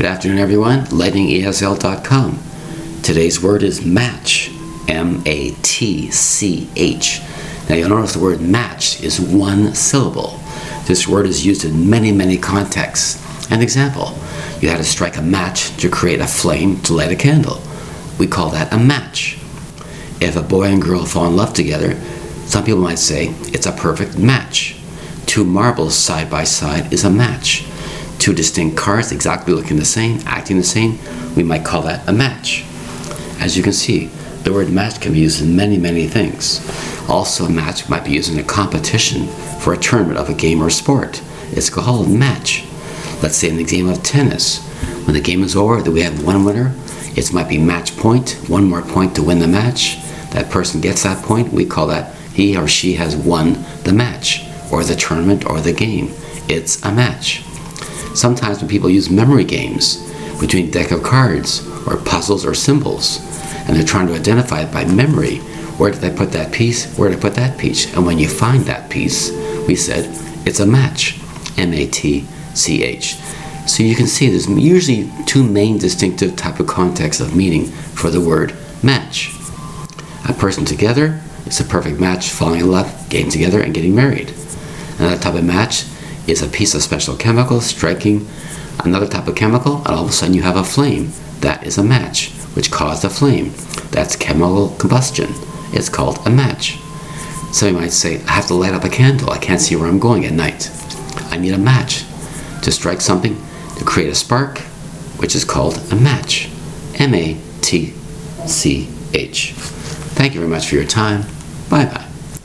Good afternoon, everyone. LightningESL.com. Today's word is match. M A T C H. Now, you'll notice the word match is one syllable. This word is used in many, many contexts. An example you had to strike a match to create a flame to light a candle. We call that a match. If a boy and girl fall in love together, some people might say it's a perfect match. Two marbles side by side is a match. Two distinct cards exactly looking the same, acting the same, we might call that a match. As you can see, the word match can be used in many, many things. Also, a match might be used in a competition for a tournament of a game or sport. It's called match. Let's say in the game of tennis, when the game is over, that we have one winner, it might be match point, one more point to win the match. That person gets that point, we call that he or she has won the match, or the tournament, or the game. It's a match. Sometimes when people use memory games between deck of cards, or puzzles, or symbols, and they're trying to identify it by memory, where did I put that piece? Where did I put that piece? And when you find that piece, we said it's a match. M A T C H. So you can see there's usually two main distinctive type of contexts of meaning for the word match. A person together is a perfect match, falling in love, getting together, and getting married. Another type of match is a piece of special chemical striking another type of chemical, and all of a sudden you have a flame. That is a match, which caused a flame. That's chemical combustion. It's called a match. Somebody might say, I have to light up a candle. I can't see where I'm going at night. I need a match to strike something to create a spark, which is called a match. M A T C H. Thank you very much for your time. Bye bye.